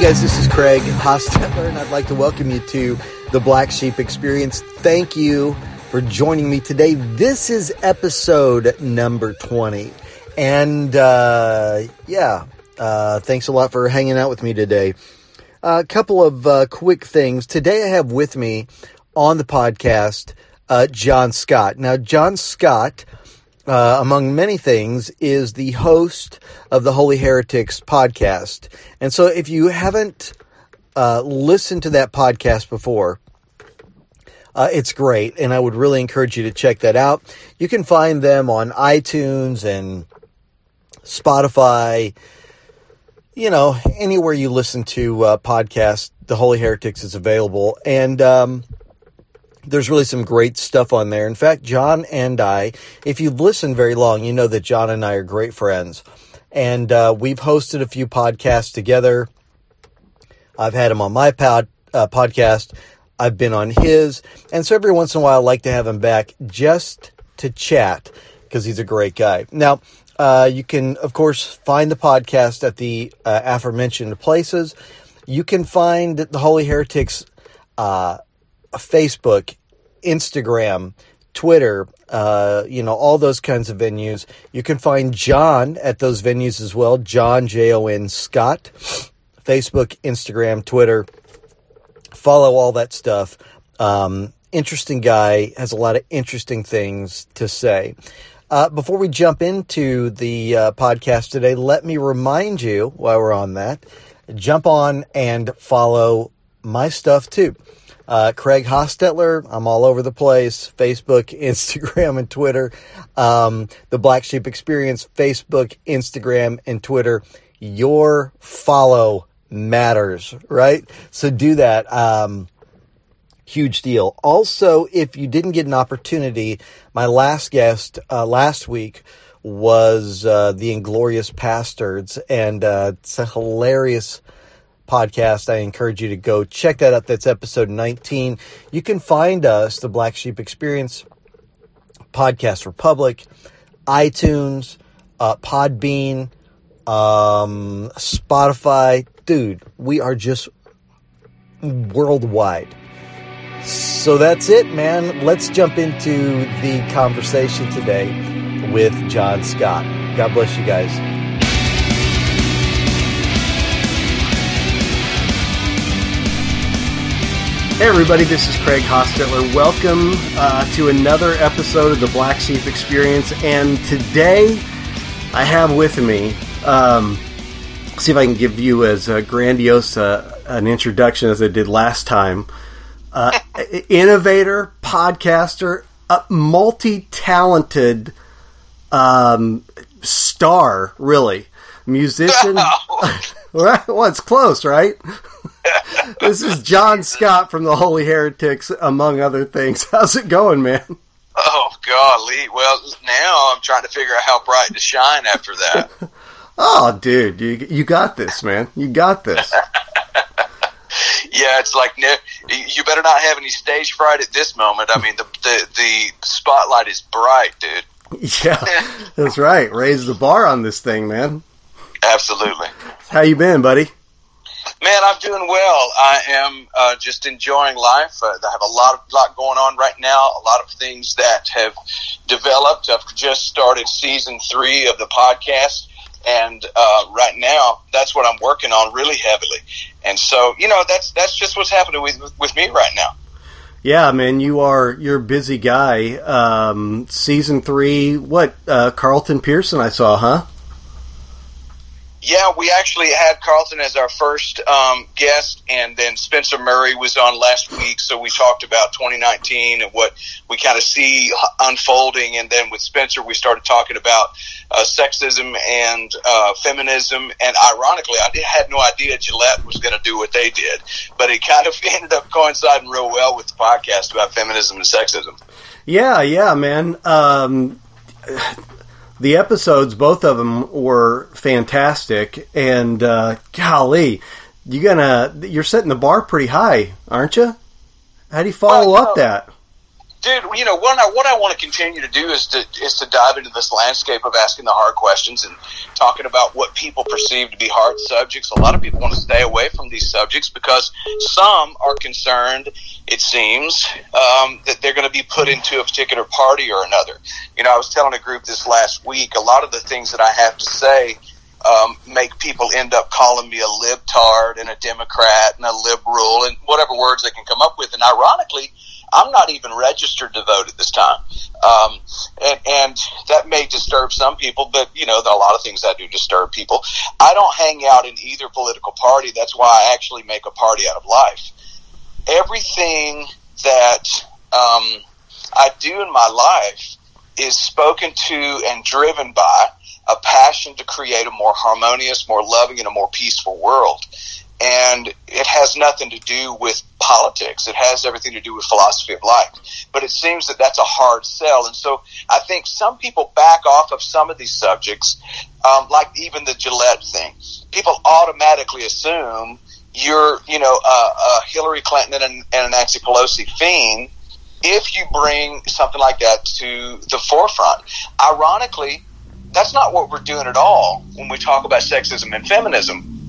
Guys, this is Craig Hostetler, and I'd like to welcome you to the Black Sheep Experience. Thank you for joining me today. This is episode number 20. And uh, yeah, uh, thanks a lot for hanging out with me today. A uh, couple of uh, quick things. Today I have with me on the podcast uh, Jon Scott. Now, Jon Scott uh, among many things, is the host of the Holy Heretics podcast. And so if you haven't uh, listened to that podcast before, uh, it's great, and I would really encourage you to check that out. You can find them on iTunes and Spotify, you know, anywhere you listen to uh, podcasts, the Holy Heretics is available. And um, there's really some great stuff on there. In fact, Jon and I, if you've listened very long, you know that Jon and I are great friends. And uh, we've hosted a few podcasts together. I've had him on my pod, uh, podcast. I've been on his. And so every once in a while, I like to have him back just to chat because he's a great guy. Now, uh, you can, of course, find the podcast at the uh, aforementioned places. You can find the Holy Heretics uh, Facebook, Instagram, Twitter, uh, you know, all those kinds of venues. You can find Jon at those venues as well. Jon, J O N Scott, Facebook, Instagram, Twitter. Follow all that stuff. Um, interesting guy, has a lot of interesting things to say. Uh, before we jump into the uh, podcast today, let me remind you while we're on that, jump on and follow my stuff too. Uh, Craig Hostetler, I'm all over the place Facebook, Instagram, and Twitter. Um, the Black Sheep Experience, Facebook, Instagram, and Twitter. Your follow matters, right? So do that. Um, huge deal. Also, if you didn't get an opportunity, my last guest uh, last week was uh, the Inglorious Pastards, and uh, it's a hilarious podcast. I encourage you to go check that out. That's episode 19. You can find us, the Black Sheep Experience, Podcast Republic, iTunes, uh, Podbean, um, Spotify. Dude, we are just worldwide. So that's it, man. Let's jump into the conversation today with Jon Scott. God bless you guys. Hey, everybody, this is Craig Hostetler. Welcome uh, to another episode of the Black Sheep Experience. And today I have with me, um, see if I can give you as uh, grandiose uh, an introduction as I did last time. Uh, innovator, podcaster, multi talented um, star, really. Musician. well, it's close, right? this is Jon Scott from the Holy Heretics, among other things. How's it going, man? Oh, golly. Well, now I'm trying to figure out how bright to shine after that. oh, dude, you you got this, man. You got this. yeah, it's like you better not have any stage fright at this moment. I mean, the the, the spotlight is bright, dude. Yeah, that's right. Raise the bar on this thing, man. Absolutely. How you been, buddy? Man, I'm doing well. I am uh, just enjoying life. Uh, I have a lot of lot going on right now. A lot of things that have developed. I've just started season three of the podcast, and uh, right now that's what I'm working on really heavily. And so, you know, that's that's just what's happening with with me right now. Yeah, man, you are you're a busy guy. Um, season three, what? Uh, Carlton Pearson, I saw, huh? Yeah, we actually had Carlton as our first um, guest, and then Spencer Murray was on last week. So we talked about 2019 and what we kind of see unfolding. And then with Spencer, we started talking about uh, sexism and uh, feminism. And ironically, I had no idea Gillette was going to do what they did, but it kind of ended up coinciding real well with the podcast about feminism and sexism. Yeah, yeah, man. Um, the episodes, both of them were fantastic, and uh, golly, you gonna you're setting the bar pretty high, aren't you? How do you follow up that? Dude, you know what I what I want to continue to do is to is to dive into this landscape of asking the hard questions and talking about what people perceive to be hard subjects. A lot of people want to stay away from these subjects because some are concerned. It seems um, that they're going to be put into a particular party or another. You know, I was telling a group this last week. A lot of the things that I have to say. Um, make people end up calling me a libtard and a Democrat and a liberal and whatever words they can come up with. And ironically, I'm not even registered to vote at this time. Um, and, and that may disturb some people, but you know, a lot of things that do disturb people. I don't hang out in either political party. That's why I actually make a party out of life. Everything that, um, I do in my life is spoken to and driven by a passion to create a more harmonious, more loving, and a more peaceful world and it has nothing to do with politics. It has everything to do with philosophy of life. But it seems that that's a hard sell, and so I think some people back off of some of these subjects, um, like even the Gillette thing. People automatically assume you're, you know, a, a Hillary Clinton and, and Nancy Pelosi fiend if you bring something like that to the forefront. Ironically, that's not what we're doing at all when we talk about sexism and feminism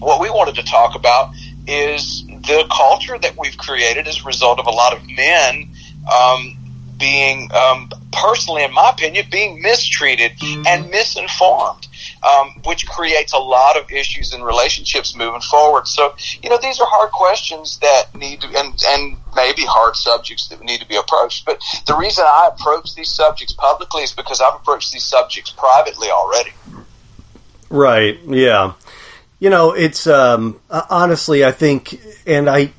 what we wanted to talk about is the culture that we've created as a result of a lot of men um, being, um, personally, in my opinion, being mistreated and misinformed, um, which creates a lot of issues in relationships moving forward. So, you know, these are hard questions that need to, and, and maybe hard subjects that need to be approached. But the reason I approach these subjects publicly is because I've approached these subjects privately already. Right. Yeah. You know, it's um, honestly, I think, and I,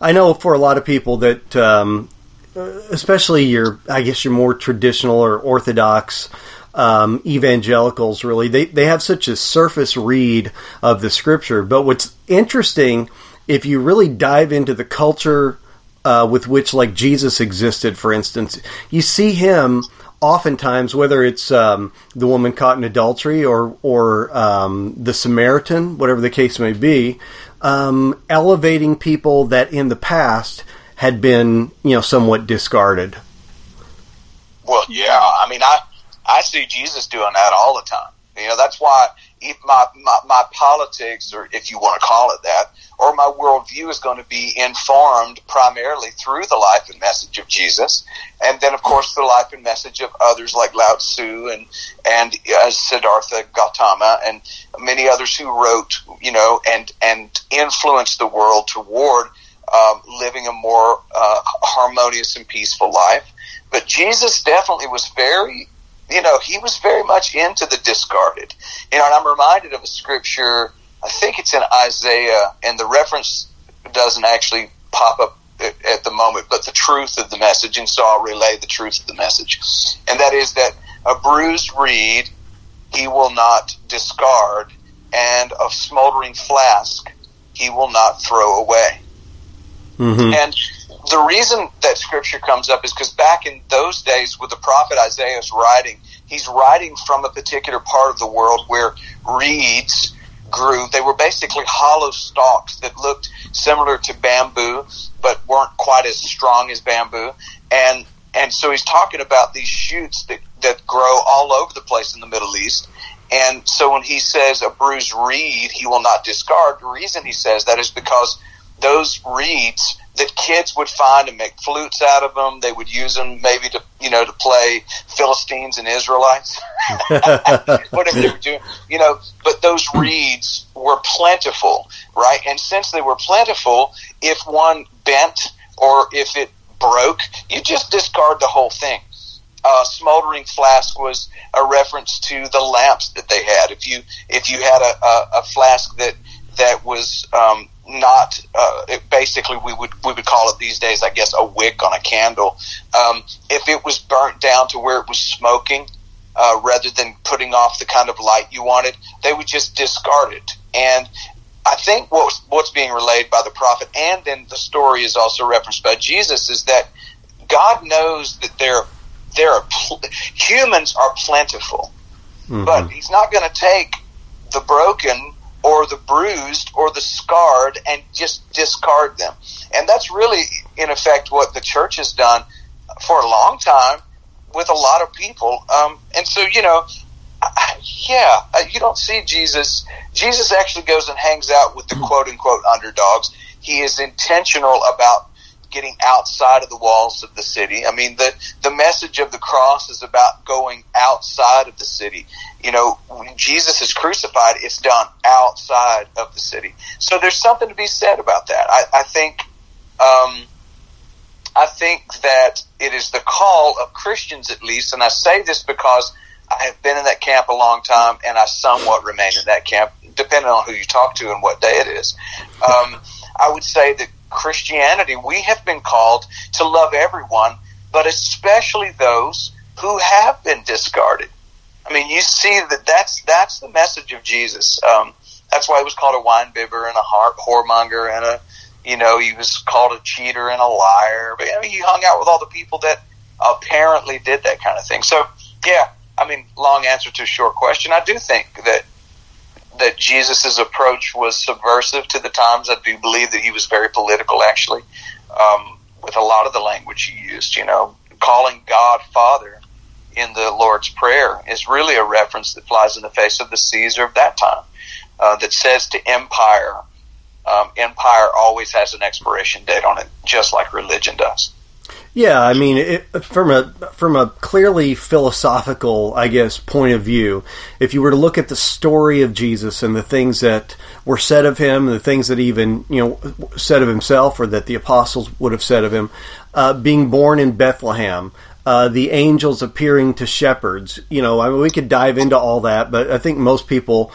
I know for a lot of people that, um, especially your, I guess your more traditional or orthodox um, evangelicals, really, they they have such a surface read of the scripture. But what's interesting, if you really dive into the culture uh, with which, like Jesus existed, for instance, you see him oftentimes, whether it's um, the woman caught in adultery or or um, the Samaritan, whatever the case may be, um, elevating people that in the past had been you know somewhat discarded. Well, yeah, I mean, I I see Jesus doing that all the time. You know, that's why my, my, my politics, or if you want to call it that, or my worldview is going to be informed primarily through the life and message of Jesus, and then of course the life and message of others like Lao Tzu and and uh, Siddhartha Gautama and many others who wrote, you know, and and influenced the world toward um, living a more uh, harmonious and peaceful life. But Jesus definitely was very you know, he was very much into the discarded. You know, and I'm reminded of a scripture, I think it's in Isaiah, and the reference doesn't actually pop up at the moment, but the truth of the message, and so I'll relay the truth of the message. And that is that a bruised reed he will not discard, and a smoldering flask he will not throw away. Mm-hmm. And the reason that scripture comes up is because back in those days, with the prophet Isaiah's writing, he's writing from a particular part of the world where reeds grew. They were basically hollow stalks that looked similar to bamboo, but weren't quite as strong as bamboo. And and so he's talking about these shoots that that grow all over the place in the Middle East. And so when he says a bruised reed, he will not discard. The reason he says that is because those reeds that kids would find and make flutes out of them. They would use them maybe to, you know, to play Philistines and Israelites, whatever they were doing, you know, but those reeds were plentiful, right? And since they were plentiful, if one bent or if it broke, you just discard the whole thing. Uh, smoldering flask was a reference to the lamps that they had. If you if you had a, a, a flask that that was um, not uh, it, basically we would we would call it these days I guess a wick on a candle. Um, if it was burnt down to where it was smoking, uh, rather than putting off the kind of light you wanted, they would just discard it. And I think what's what's being relayed by the prophet, and then the story is also referenced by Jesus, is that God knows that there there are pl- humans are plentiful, mm-hmm. but He's not going to take the broken or the bruised or the scarred and just discard them. And that's really, in effect, what the church has done for a long time with a lot of people. Um, and so, you know, yeah, uh, you don't see Jesus. Jesus actually goes and hangs out with the quote unquote underdogs. He is intentional about getting outside of the walls of the city. I mean, the, the message of the cross is about going outside of the city. You know, when Jesus is crucified, it's done outside of the city. So there's something to be said about that. I, I think, um, I think that it is the call of Christians at least, and I say this because I have been in that camp a long time and I somewhat remain in that camp, depending on who you talk to and what day it is. Um, I would say that Christianity, we have been called to love everyone, but especially those who have been discarded. I mean, you see that that's that's the message of Jesus. Um, that's why he was called a wine bibber and a whoremonger and a, you know, he was called a cheater and a liar. But I mean, he hung out with all the people that apparently did that kind of thing. So, yeah, I mean, long answer to a short question. I do think that that Jesus' approach was subversive to the times. I do believe that he was very political, actually, um, with a lot of the language he used. You know, calling God Father in the Lord's Prayer is really a reference that flies in the face of the Caesar of that time, uh, that says to empire, um, empire always has an expiration date on it, just like religion does. Yeah, I mean, it, from a from a clearly philosophical, I guess, point of view, if you were to look at the story of Jesus and the things that were said of him, the things that even you know said of himself, or that the apostles would have said of him, uh, being born in Bethlehem, uh, the angels appearing to shepherds, you know, I mean, we could dive into all that, but I think most people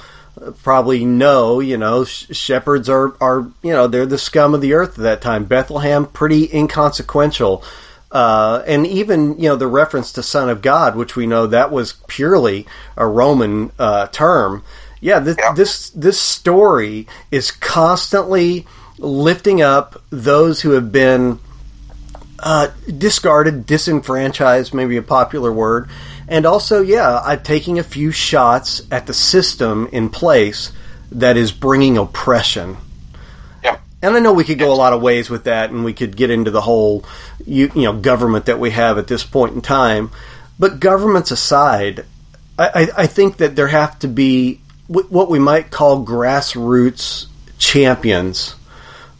probably know, you know, shepherds are, are, you know, they're the scum of the earth at that time. Bethlehem, pretty inconsequential. Uh, and even you know the reference to Son of God, which we know that was purely a Roman uh, term. Yeah, this, yeah, this this story is constantly lifting up those who have been uh, discarded, disenfranchised, maybe a popular word, and also, yeah, I'm taking a few shots at the system in place that is bringing oppression. And I know we could go a lot of ways with that, and we could get into the whole, you, you know, government that we have at this point in time. But governments aside, I, I think that there have to be what we might call grassroots champions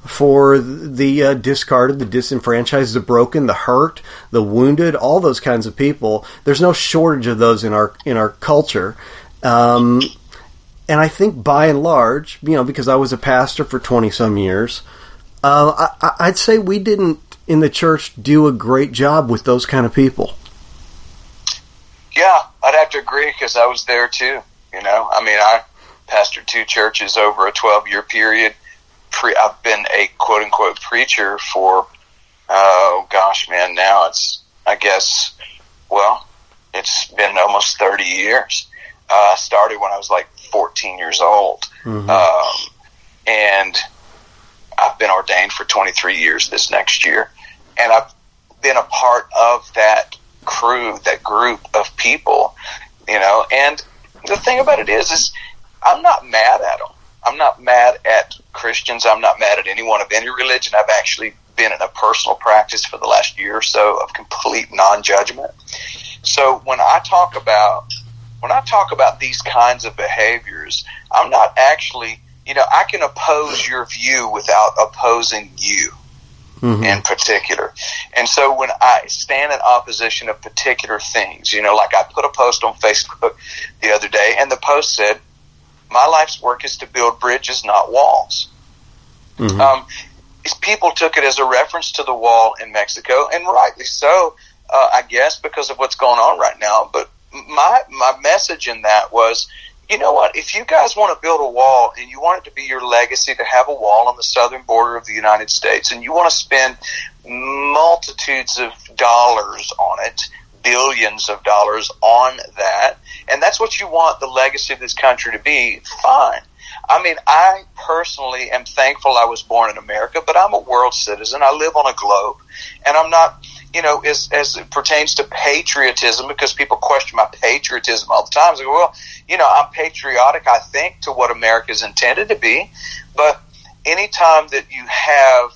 for the uh, discarded, the disenfranchised, the broken, the hurt, the wounded, all those kinds of people. There's no shortage of those in our in our culture. Um, and I think by and large, you know, because I was a pastor for 20 some years, uh, I, would say we didn't in the church do a great job with those kind of people. Yeah, I'd have to agree because I was there too. You know, I mean, I pastored two churches over a 12 year period. Pre- I've been a quote unquote preacher for, oh gosh, man, now it's, I guess, well, it's been almost 30 years. Uh, started when I was like 14 years old. Mm-hmm. Um, and I've been ordained for 23 years this next year. And I've been a part of that crew, that group of people, you know. And the thing about it is, is I'm not mad at them. I'm not mad at Christians. I'm not mad at anyone of any religion. I've actually been in a personal practice for the last year or so of complete non-judgment. So when I talk about when I talk about these kinds of behaviors, I'm not actually, you know, I can oppose your view without opposing you mm-hmm. in particular. And so when I stand in opposition of particular things, you know, like I put a post on Facebook the other day, and the post said, My life's work is to build bridges, not walls. Mm-hmm. Um, people took it as a reference to the wall in Mexico, and rightly so, uh, I guess, because of what's going on right now. But my my message in that was, you know what? If you guys want to build a wall and you want it to be your legacy to have a wall on the southern border of the United States, and you want to spend multitudes of dollars on it, billions of dollars on that, and that's what you want the legacy of this country to be, fine. I mean, I personally am thankful I was born in America, but I'm a world citizen. I live on a globe, and I'm not you know, as, as it pertains to patriotism, because people question my patriotism all the time. I go, well, you know, I'm patriotic, I think, to what America is intended to be. But anytime that you have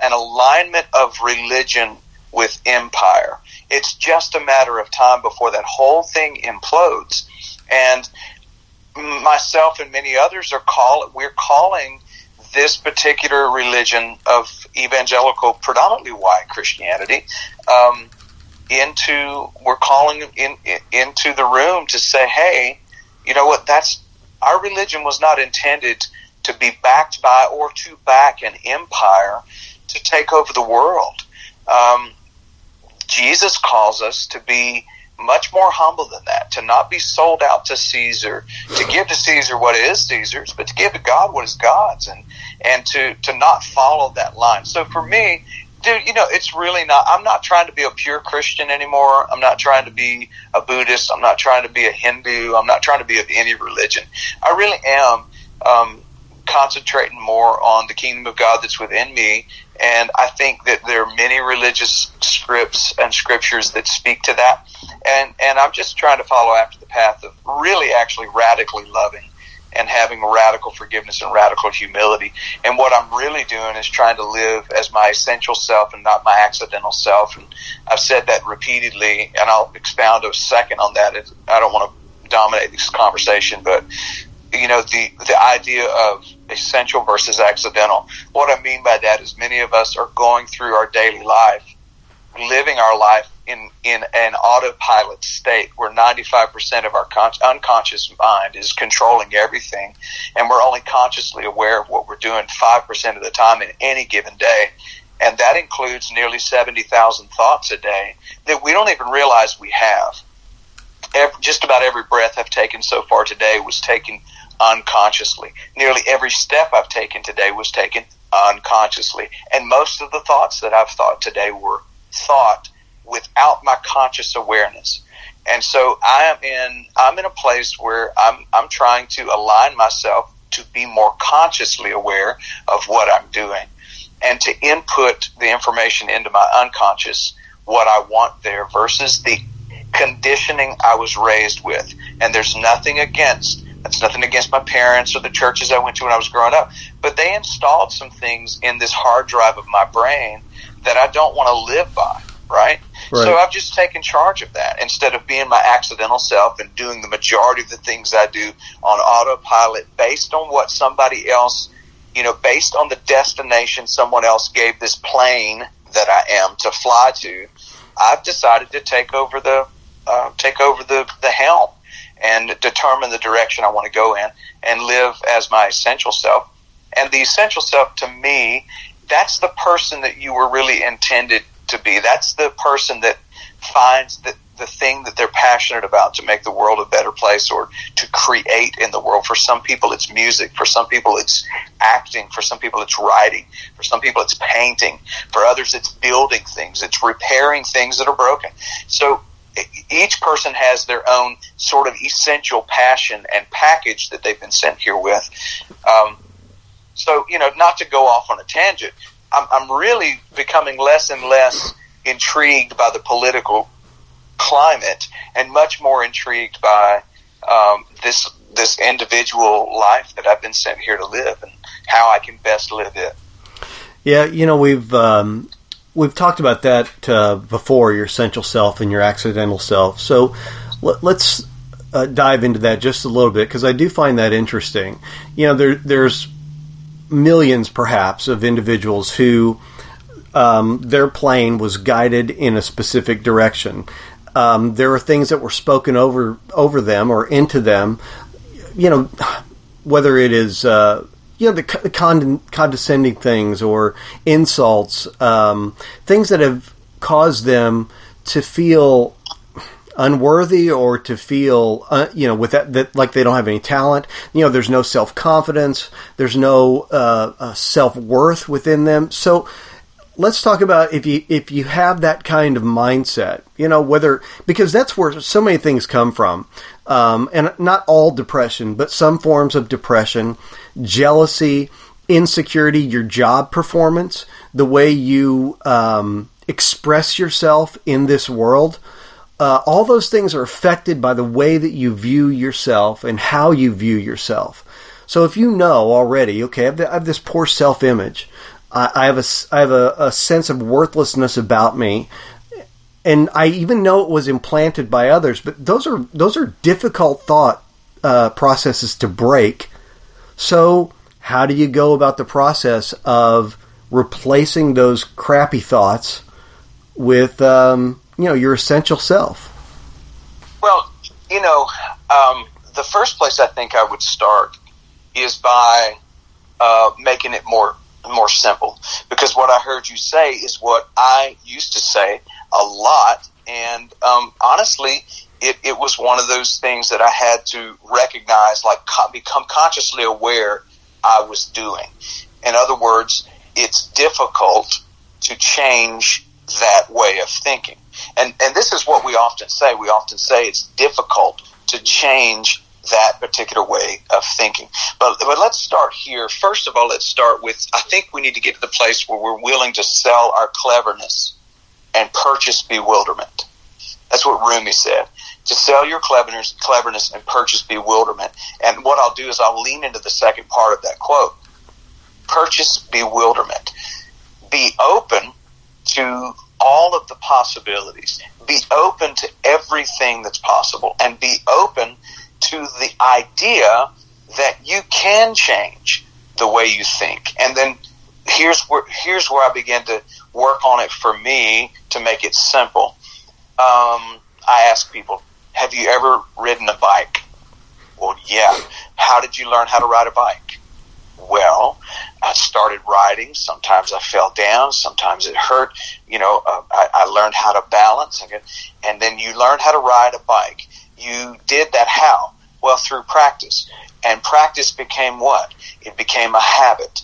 an alignment of religion with empire. It's just a matter of time before that whole thing implodes. And myself and many others are call we're calling this particular religion of evangelical, predominantly white Christianity, um, into we're calling in, in, into the room to say, hey, you know what? That's our religion was not intended to be backed by or to back an empire to take over the world. Um, Jesus calls us to be much more humble than that, to not be sold out to Caesar, to give to Caesar what is Caesar's, but to give to God what is God's, and and to to not follow that line. So for me, dude, you know, it's really not. I'm not trying to be a pure Christian anymore. I'm not trying to be a Buddhist. I'm not trying to be a Hindu. I'm not trying to be of any religion. I really am. Um, concentrating more on the kingdom of God that's within me. And I think that there are many religious scripts and scriptures that speak to that. And, and I'm just trying to follow after the path of really actually radically loving and having radical forgiveness and radical humility. And what I'm really doing is trying to live as my essential self and not my accidental self. And I've said that repeatedly, and I'll expound a second on that. I don't want to dominate this conversation, but you know the the idea of essential versus accidental. What I mean by that is many of us are going through our daily life, living our life in, in an autopilot state where 95% of our con- unconscious mind is controlling everything and we're only consciously aware of what we're doing 5% of the time in any given day. And that includes nearly 70,000 thoughts a day that we don't even realize we have. Every, just about every breath I've taken so far today was taken unconsciously. Nearly every step I've taken today was taken unconsciously. And most of the thoughts that I've thought today were thought without my conscious awareness. And so I am in I'm in a place where I'm I'm trying to align myself to be more consciously aware of what I'm doing and to input the information into my unconscious what I want there versus the conditioning I was raised with. And there's nothing against that's nothing against my parents or the churches I went to when I was growing up, but they installed some things in this hard drive of my brain that I don't want to live by, right? right? So I've just taken charge of that instead of being my accidental self and doing the majority of the things I do on autopilot based on what somebody else, you know, based on the destination someone else gave this plane that I am to fly to. I've decided to take over the uh, take over the the helm and determine the direction I want to go in and live as my essential self. And the essential self to me, that's the person that you were really intended to be. That's the person that finds the, the thing that they're passionate about to make the world a better place or to create in the world. For some people, it's music. For some people, it's acting. For some people, it's writing. For some people, it's painting. For others, it's building things. It's repairing things that are broken. So each person has their own sort of essential passion and package that they've been sent here with. Um, so, you know, not to go off on a tangent, I'm, I'm really becoming less and less intrigued by the political climate and much more intrigued by um, this this individual life that I've been sent here to live and how I can best live it. Yeah, you know, we've um, we've talked about that uh, before your essential self and your accidental self. So let, us uh, dive into that just a little bit because I do find that interesting. You know, there, there's millions perhaps of individuals who um, their plane was guided in a specific direction. Um, there are things that were spoken over over them or into them. You know, whether it is uh, you know the con- condescending things or insults, um, things that have caused them to feel unworthy or to feel uh, you know with that, that like they don't have any talent. You know there's no self-confidence. There's no uh, uh, self-worth within them. So let's talk about if you if you have that kind of mindset you know whether because that's where so many things come from. Um, and not all depression but some forms of depression jealousy insecurity your job performance the way you um, express yourself in this world uh, all those things are affected by the way that you view yourself and how you view yourself so if you know already okay i have, this poor self-image I, I have a I have a, a sense of worthlessness about me, and I even know it was implanted by others. But those are those are difficult thought uh, processes to break. So how do you go about the process of replacing those crappy thoughts with um, you know your essential self? Well, you know, um, the first place I think I would start is by uh, making it more more simple. Because what I heard you say is what I used to say a lot, and um, honestly, it, it was one of those things that I had to recognize, like co- become consciously aware I was doing. In other words, it's difficult to change that way of thinking. And, and this is what we often say. We often say it's difficult to change that particular way of thinking. But, but let's start here. First of all, let's start with I think we need to get to the place where we're willing to sell our cleverness and purchase bewilderment. That's what Rumi said. To sell your cleverness, cleverness and purchase bewilderment. And what I'll do is I'll lean into the second part of that quote. Purchase bewilderment. Be open to all of the possibilities. Be open to everything that's possible and be open to the idea that you can change the way you think. And then here's where here's where I begin to work on it for me to make it simple. Um, I ask people, "Have you ever ridden a bike?" Well, yeah. How did you learn how to ride a bike? Well, I started riding. Sometimes I fell down. Sometimes it hurt. You know, uh, I, I learned how to balance, and then you learn how to ride a bike. You did that how? Well, through practice. And practice became what? It became a habit.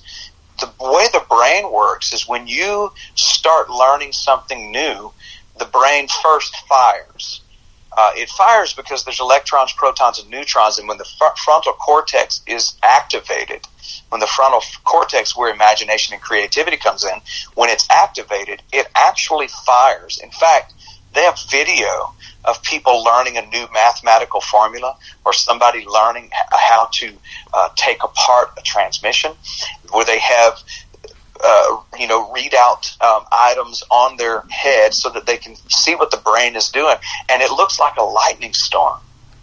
The way the brain works is when you start learning something new, the brain first fires. Uh, it fires because there's electrons, protons, and neutrons, and when the fr- frontal cortex is activated, when the frontal cortex, where imagination and creativity comes in, when it's activated, it actually fires. In fact, they have video of people learning a new mathematical formula or somebody learning how to uh, take apart a transmission where they have uh, you know, read out um, items on their head so that they can see what the brain is doing, and it looks like a lightning storm,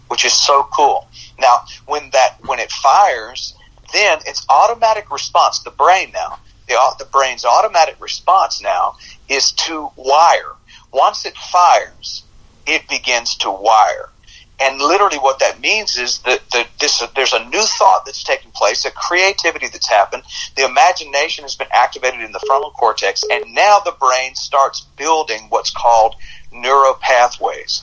which is so cool. Now, when that when it fires, then its automatic response, the brain now, the the brain's automatic response now is to wire. Once it fires, it begins to wire. And literally, what that means is that, this, there's a new thought that's taking place, a creativity that's happened. The imagination has been activated in the frontal cortex, and now the brain starts building what's called neural pathways.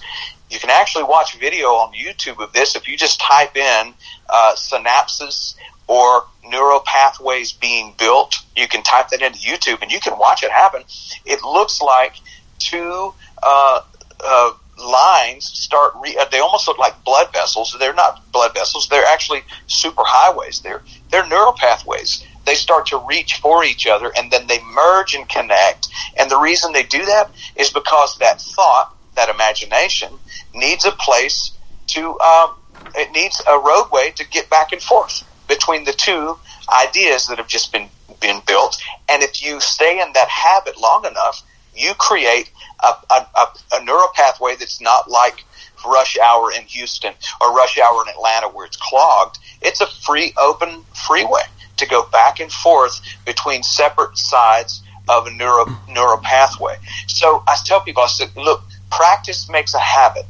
You can actually watch video on YouTube of this if you just type in uh, synapses or neural pathways being built. You can type that into YouTube and you can watch it happen. It looks like two uh, uh, lines start re- uh, they almost look like blood vessels. They're not blood vessels. They're actually super highways they're they're neural pathways. They start to reach for each other and then they merge and connect. And the reason they do that is because that thought that imagination needs a place to um, it needs a roadway to get back and forth between the two ideas that have just been been built. And if you stay in that habit long enough you create a, a, a neural pathway that's not like rush hour in Houston or rush hour in Atlanta where it's clogged. It's a free, open freeway to go back and forth between separate sides of a neural, neural pathway. So I tell people, I said, look, practice makes a habit.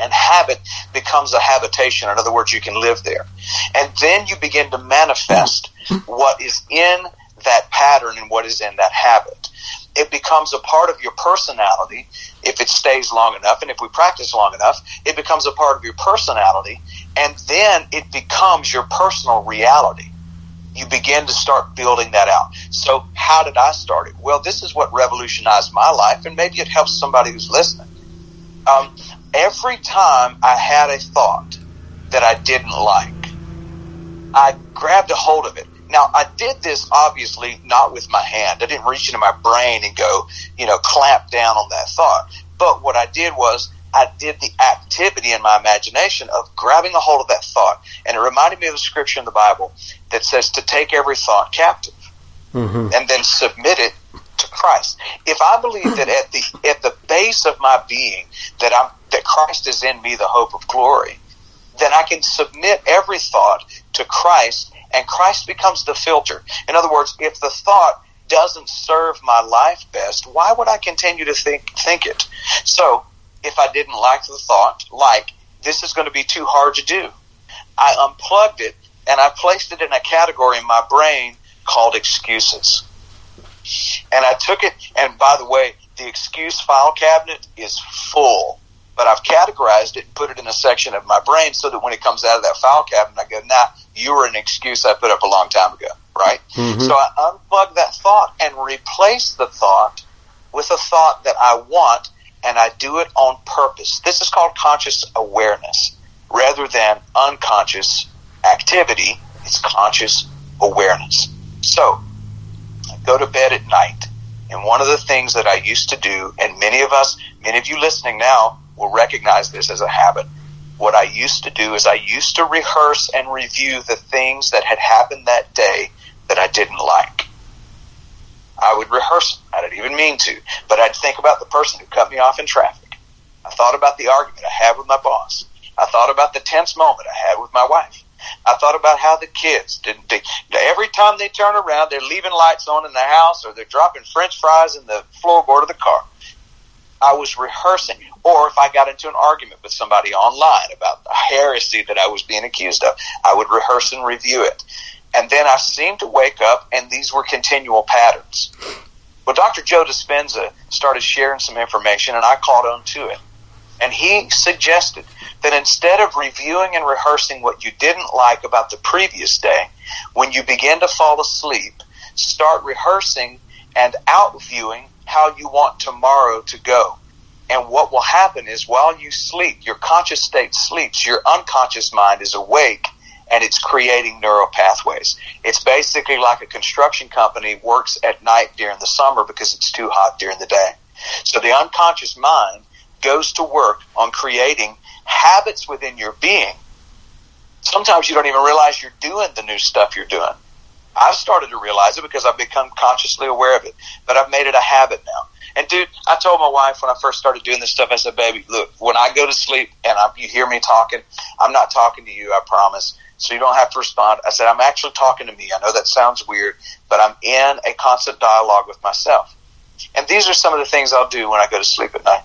And habit becomes a habitation. In other words, you can live there. And then you begin to manifest what is in that pattern and what is in that habit it becomes a part of your personality if it stays long enough. And if we practice long enough, it becomes a part of your personality. And then it becomes your personal reality. You begin to start building that out. So, how did I start it? Well, this is what revolutionized my life, and maybe it helps somebody who's listening. Um, every time I had a thought that I didn't like, I grabbed a hold of it now, I did this obviously not with my hand. I didn't reach into my brain and go, you know, clamp down on that thought. But what I did was I did the activity in my imagination of grabbing a hold of that thought. And it reminded me of a scripture in the Bible that says to take every thought captive. mm-hmm. and then submit it to Christ. If I believe that at the at the base of my being that I'm that Christ is in me, the hope of glory, then I can submit every thought to Christ, and Christ becomes the filter. In other words, if the thought doesn't serve my life best, why would I continue to think think it? So, if I didn't like the thought, like this is going to be too hard to do, I unplugged it and I placed it in a category in my brain called excuses. And I took it, and by the way, the excuse file cabinet is full, but I've categorized it and put it in a section of my brain so that when it comes out of that file cabinet, I go, nah, you were an excuse I put up a long time ago, right? Mm-hmm. So I unplug that thought and replace the thought with a thought that I want, and I do it on purpose. This is called conscious awareness rather than unconscious activity. It's conscious awareness. So, I go to bed at night, and one of the things that I used to do, and many of us, many of you listening now, will recognize this as a habit. What I used to do is I used to rehearse and review the things that had happened that day that I didn't like. I would rehearse. I didn't even mean to, but I'd think about the person who cut me off in traffic. I thought about the argument I had with my boss. I thought about the tense moment I had with my wife. I thought about how the kids didn't. They, every time they turn around, they're leaving lights on in the house, or they're dropping French fries in the floorboard of the car. I was rehearsing, or if I got into an argument with somebody online about the heresy that I was being accused of, I would rehearse and review it. And then I seemed to wake up, and these were continual patterns. Well, Dr. Joe Dispenza started sharing some information, and I caught on to it. And he suggested that instead of reviewing and rehearsing what you didn't like about the previous day, when you begin to fall asleep, start rehearsing and outviewing how you want tomorrow to go. And what will happen is while you sleep, your conscious state sleeps, your unconscious mind is awake and it's creating neural pathways. It's basically like a construction company works at night during the summer because it's too hot during the day. So the unconscious mind goes to work on creating habits within your being. Sometimes you don't even realize you're doing the new stuff you're doing. I've started to realize it because I've become consciously aware of it, but I've made it a habit now. And dude, I told my wife when I first started doing this stuff, I said, baby, look, when I go to sleep and I, you hear me talking, I'm not talking to you, I promise. So you don't have to respond. I said, I'm actually talking to me. I know that sounds weird, but I'm in a constant dialogue with myself. And these are some of the things I'll do when I go to sleep at night.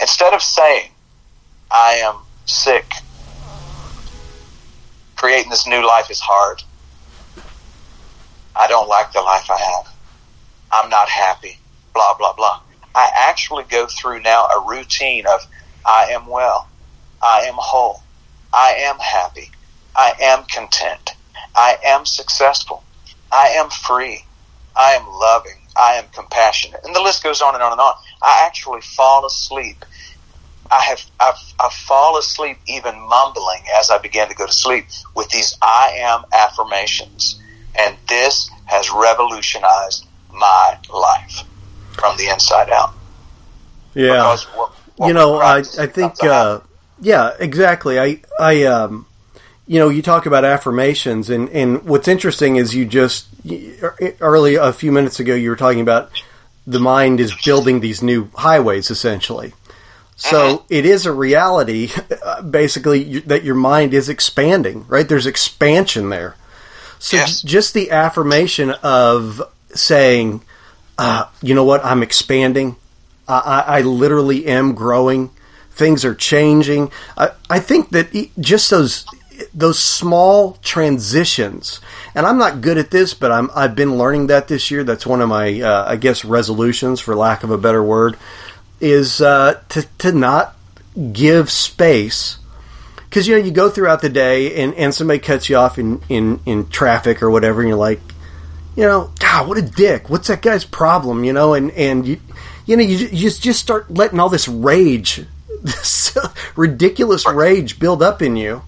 Instead of saying, I am sick, creating this new life is hard. I don't like the life I have. I'm not happy. Blah, blah, blah. I actually go through now a routine of I am well. I am whole. I am happy. I am content. I am successful. I am free. I am loving. I am compassionate. And the list goes on and on and on. I actually fall asleep. I have I've, I fall asleep even mumbling as I begin to go to sleep with these I am affirmations, and this has revolutionized my life from the inside out. Yeah, what, what you know, I I think uh, yeah, exactly. I I um, you know, you talk about affirmations, and and what's interesting is you just early a few minutes ago you were talking about the mind is building these new highways essentially. So uh-huh. it is a reality, basically, that your mind is expanding, right? There's expansion there. So yes. just the affirmation of saying, uh, you know what, I'm expanding. I, I, literally am growing. Things are changing. I, I think that just those those small transitions, and I'm not good at this, but I'm I've been learning that this year. That's one of my uh, I guess resolutions, for lack of a better word, is uh, to to not give space because you know you go throughout the day and, and somebody cuts you off in, in, in traffic or whatever and you're like you know god what a dick what's that guy's problem you know and and you you know you, you just just start letting all this rage this ridiculous rage build up in you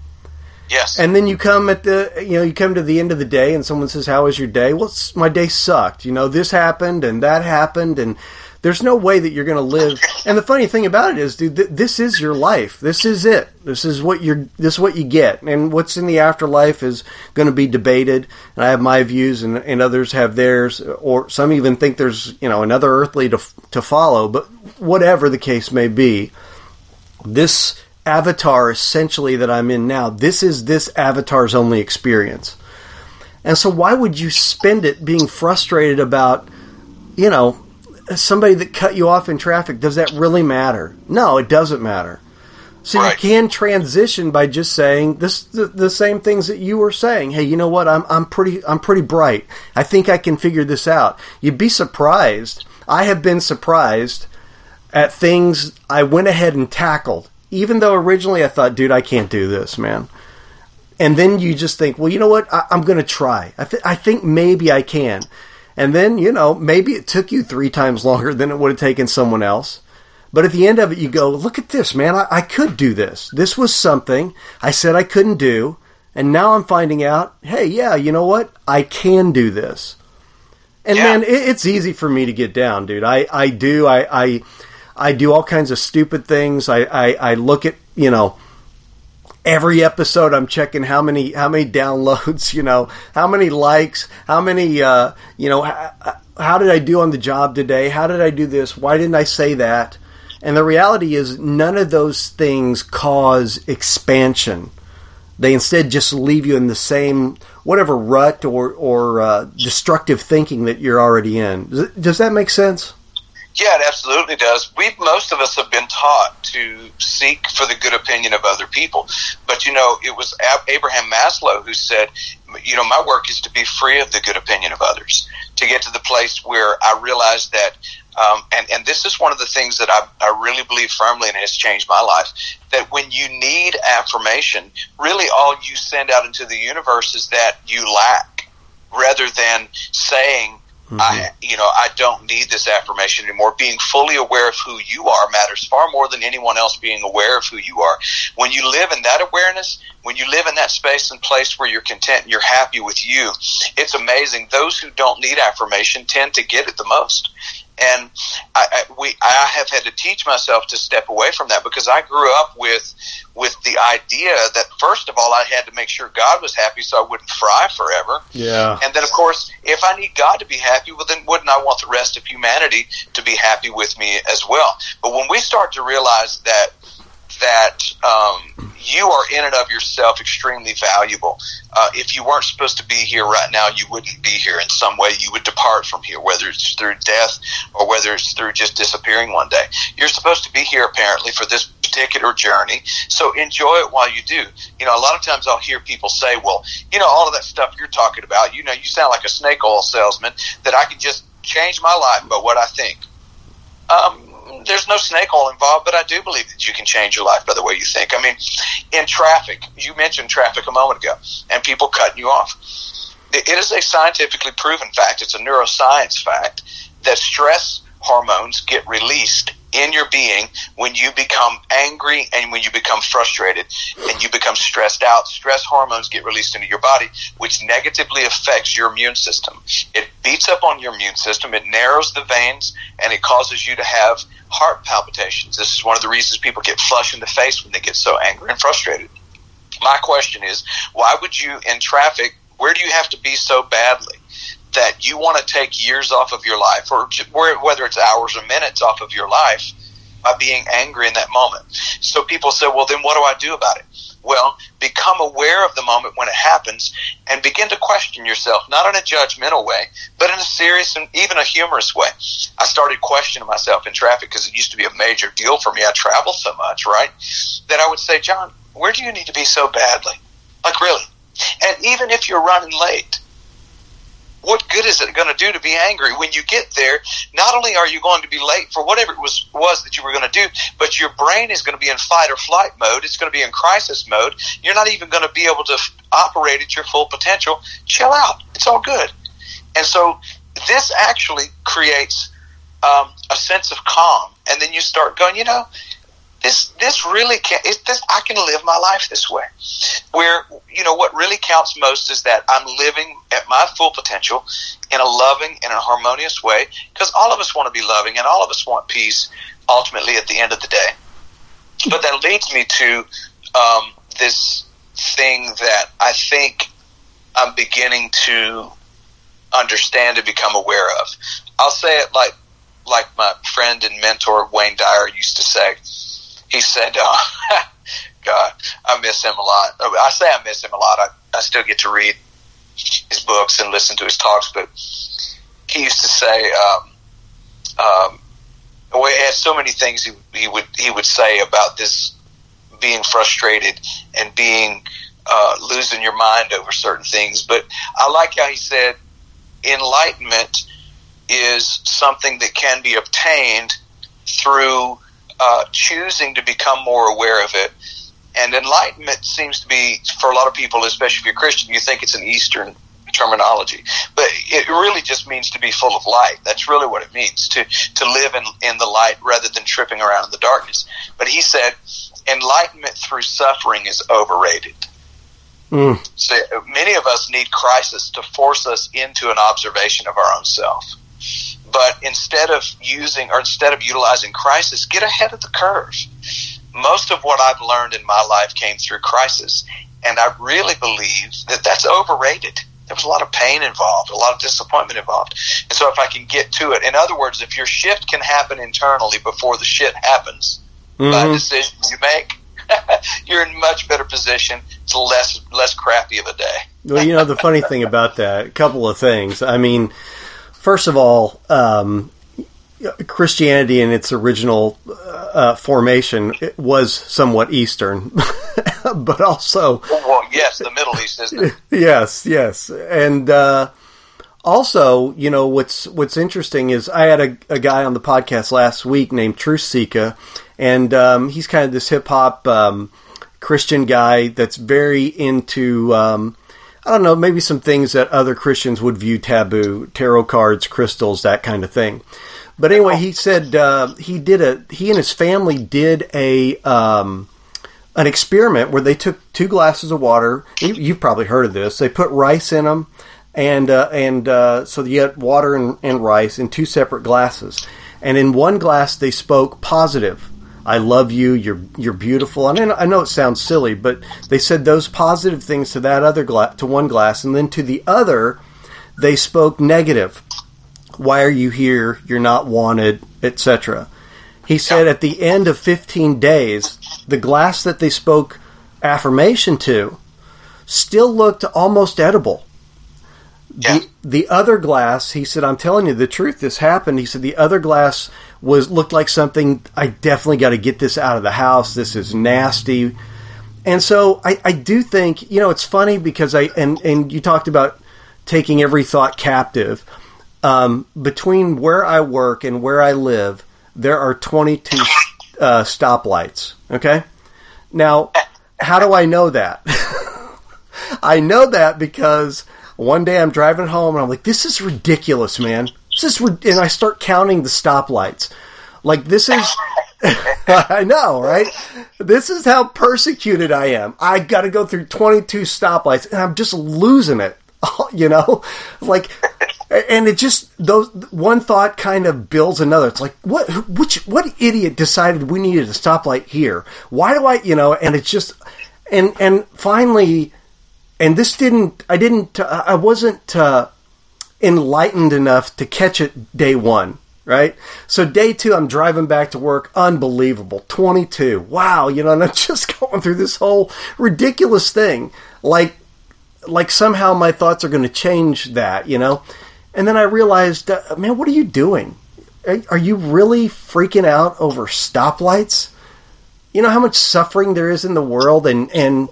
Yes. And then you come at the, you know, you come to the end of the day and someone says, how was your day? Well, my day sucked. You know, this happened and that happened and There's no way that you're going to live. And the funny thing about it is, dude, th- this is your life. This is it. This is what you're. This is what you get. And what's in the afterlife is going to be debated. And I have my views, and, and others have theirs, or some even think there's you know another earthly to to follow. But whatever the case may be, this avatar essentially that I'm in now, this is this avatar's only experience. And so why would you spend it being frustrated about, you know, somebody that cut you off in traffic? Does that really matter? No, it doesn't matter. So right. you can transition by just saying this the, the, same things that you were saying. Hey, you know what? I'm I'm pretty I'm pretty bright. I think I can figure this out. You'd be surprised. I have been surprised at things I went ahead and tackled even though originally I thought, dude, I can't do this, man. And then you just think, well, you know what? I, am going to try. I, th- I think maybe I can. And then, you know, maybe it took you three times longer than it would have taken someone else. But at the end of it, you go, look at this, man. I, I could do this. This was something I said I couldn't do. And now I'm finding out, hey, yeah, you know what? I can do this. And yeah. man, it, it's easy for me to get down, dude. I, I do. I, I, I do all kinds of stupid things. I, I, I look at, you know, every episode I'm checking how many how many downloads, you know, how many likes, how many uh, you know, how, how did I do on the job today? How did I do this? Why didn't I say that? And the reality is none of those things cause expansion. They instead just leave you in the same whatever rut or or uh, destructive thinking that you're already in. Does that make sense? Yeah, it absolutely does. We most of us have been taught to seek for the good opinion of other people, but you know, it was Abraham Maslow who said, you know, my work is to be free of the good opinion of others, to get to the place where I realize that, um, and and this is one of the things that I, I really believe firmly, and has changed my life. That when you need affirmation, really all you send out into the universe is that you lack, rather than saying Mm-hmm. I, you know, I don't need this affirmation anymore. Being fully aware of who you are matters far more than anyone else being aware of who you are. When you live in that awareness, when you live in that space and place where you're content and you're happy with you, it's amazing. Those who don't need affirmation tend to get it the most. And I, I, we, I have had to teach myself to step away from that because I grew up with, with the idea that first of all, I had to make sure God was happy so I wouldn't fry forever. Yeah. And then of course, if I need God to be happy, well then wouldn't I want the rest of humanity to be happy with me as well? But when we start to realize that that um, you are in and of yourself extremely valuable. Uh, if you weren't supposed to be here right now, you wouldn't be here in some way. You would depart from here, whether it's through death or whether it's through just disappearing one day. You're supposed to be here apparently for this particular journey. So enjoy it while you do. You know, a lot of times I'll hear people say, well, you know, all of that stuff you're talking about, you know, you sound like a snake oil salesman that I can just change my life by what I think. Um, there's no snake oil involved, but I do believe that you can change your life by the way you think. I mean, in traffic, you mentioned traffic a moment ago, and people cutting you off. It is a scientifically proven fact, it's a neuroscience fact, that stress hormones get released in your being when you become angry and when you become frustrated and you become stressed out. Stress hormones get released into your body, which negatively affects your immune system. It beats up on your immune system, it narrows the veins, and it causes you to have heart palpitations. This is one of the reasons people get flushed in the face when they get so angry and frustrated. My question is, why would you in traffic, where do you have to be so badly? That you want to take years off of your life, or whether it's hours or minutes off of your life, by being angry in that moment. So people say, well, then what do I do about it? Well, become aware of the moment when it happens and begin to question yourself, not in a judgmental way, but in a serious and even a humorous way. I started questioning myself in traffic because it used to be a major deal for me. I travel so much, right? That I would say, Jon, where do you need to be so badly? Like, really? And even if you're running late, what good is it going to do to be angry when you get there? Not only are you going to be late for whatever it was was that you were going to do, but your brain is going to be in fight or flight mode. It's going to be in crisis mode. You're not even going to be able to f- operate at your full potential. Chill out. It's all good. And so this actually creates um, a sense of calm, and then you start going. You know, this this really can this I can live my life this way. Where you know what really counts most is that I'm living at my full potential in a loving and a harmonious way because all of us want to be loving and all of us want peace ultimately at the end of the day. But that leads me to um, this thing that I think I'm beginning to understand and become aware of. I'll say it like like my friend and mentor Wayne Dyer used to say. He said, uh, "God, I miss him a lot. I say I miss him a lot. I, I still get to read his books and listen to his talks, but he used to say, um, um, well, he had so many things he, he would he would say about this being frustrated and being uh, losing your mind over certain things. But I like how he said enlightenment is something that can be obtained through uh, choosing to become more aware of it. And enlightenment seems to be, for a lot of people, especially if you're Christian, you think it's an Eastern terminology, but it really just means to be full of light. That's really what it means to to live in in the light rather than tripping around in the darkness. But he said, enlightenment through suffering is overrated. Mm. So many of us need crisis to force us into an observation of our own self. But instead of using or instead of utilizing crisis, get ahead of the curve. Most of what I've learned in my life came through crisis, and I really believe that that's overrated. There was a lot of pain involved, a lot of disappointment involved. And so if I can get to it, in other words, if your shift can happen internally before the shit happens mm-hmm. by decisions you make, you're in much better position. It's less less crappy of a day. well, you know the funny thing about that, a couple of things. I mean, first of all, um, Christianity in its original uh, formation was somewhat Eastern, but also well, yes, the Middle East is. yes, yes, and uh, also, you know what's what's interesting is I had a, a guy on the podcast last week named Truth Seeker, and um, he's kind of this hip hop um, Christian guy that's very into. Um, I don't know, maybe some things that other Christians would view taboo, tarot cards, crystals, that kind of thing. But anyway, he said uh, he did a he and his family did a um, an experiment where they took two glasses of water. You, have probably heard of this. They put rice in them, and uh, and uh, so you had water and, and rice in two separate glasses. And in one glass, they spoke positive. I love you. You're you're beautiful. And I know it sounds silly, but they said those positive things to that other glass, to one glass, and then to the other, they spoke negative why are you here? You're not wanted, etc. He said at the end of 15 days, the glass that they spoke affirmation to still looked almost edible. Yeah. The, the other glass, he said, I'm telling you the truth, this happened. He said the other glass was looked like something I definitely got to get this out of the house. This is nasty. And so I, I do think, you know, it's funny because I and, and you talked about taking every thought captive. Um, between where I work and where I live, there are 22 uh, stoplights. Okay? Now, how do I know that? I know that because one day I'm driving home and I'm like, this is ridiculous, man. This is, and I start counting the stoplights. Like, this is, I know, right? This is how persecuted I am. I got to go through 22 stoplights and I'm just losing it. You know, like and it just those one thought kind of builds another. It's like what which what idiot decided we needed a stoplight here? Why do I you know? And it's just and and finally, and this didn't I didn't I wasn't uh, enlightened enough to catch it day one. Right, so day two, I'm driving back to work. Unbelievable, 22. Wow, you know, and I'm just going through this whole ridiculous thing. Like, like somehow my thoughts are going to change that, you know. And then I realized, uh, man, what are you doing? Are, are you really freaking out over stoplights? You know how much suffering there is in the world, and and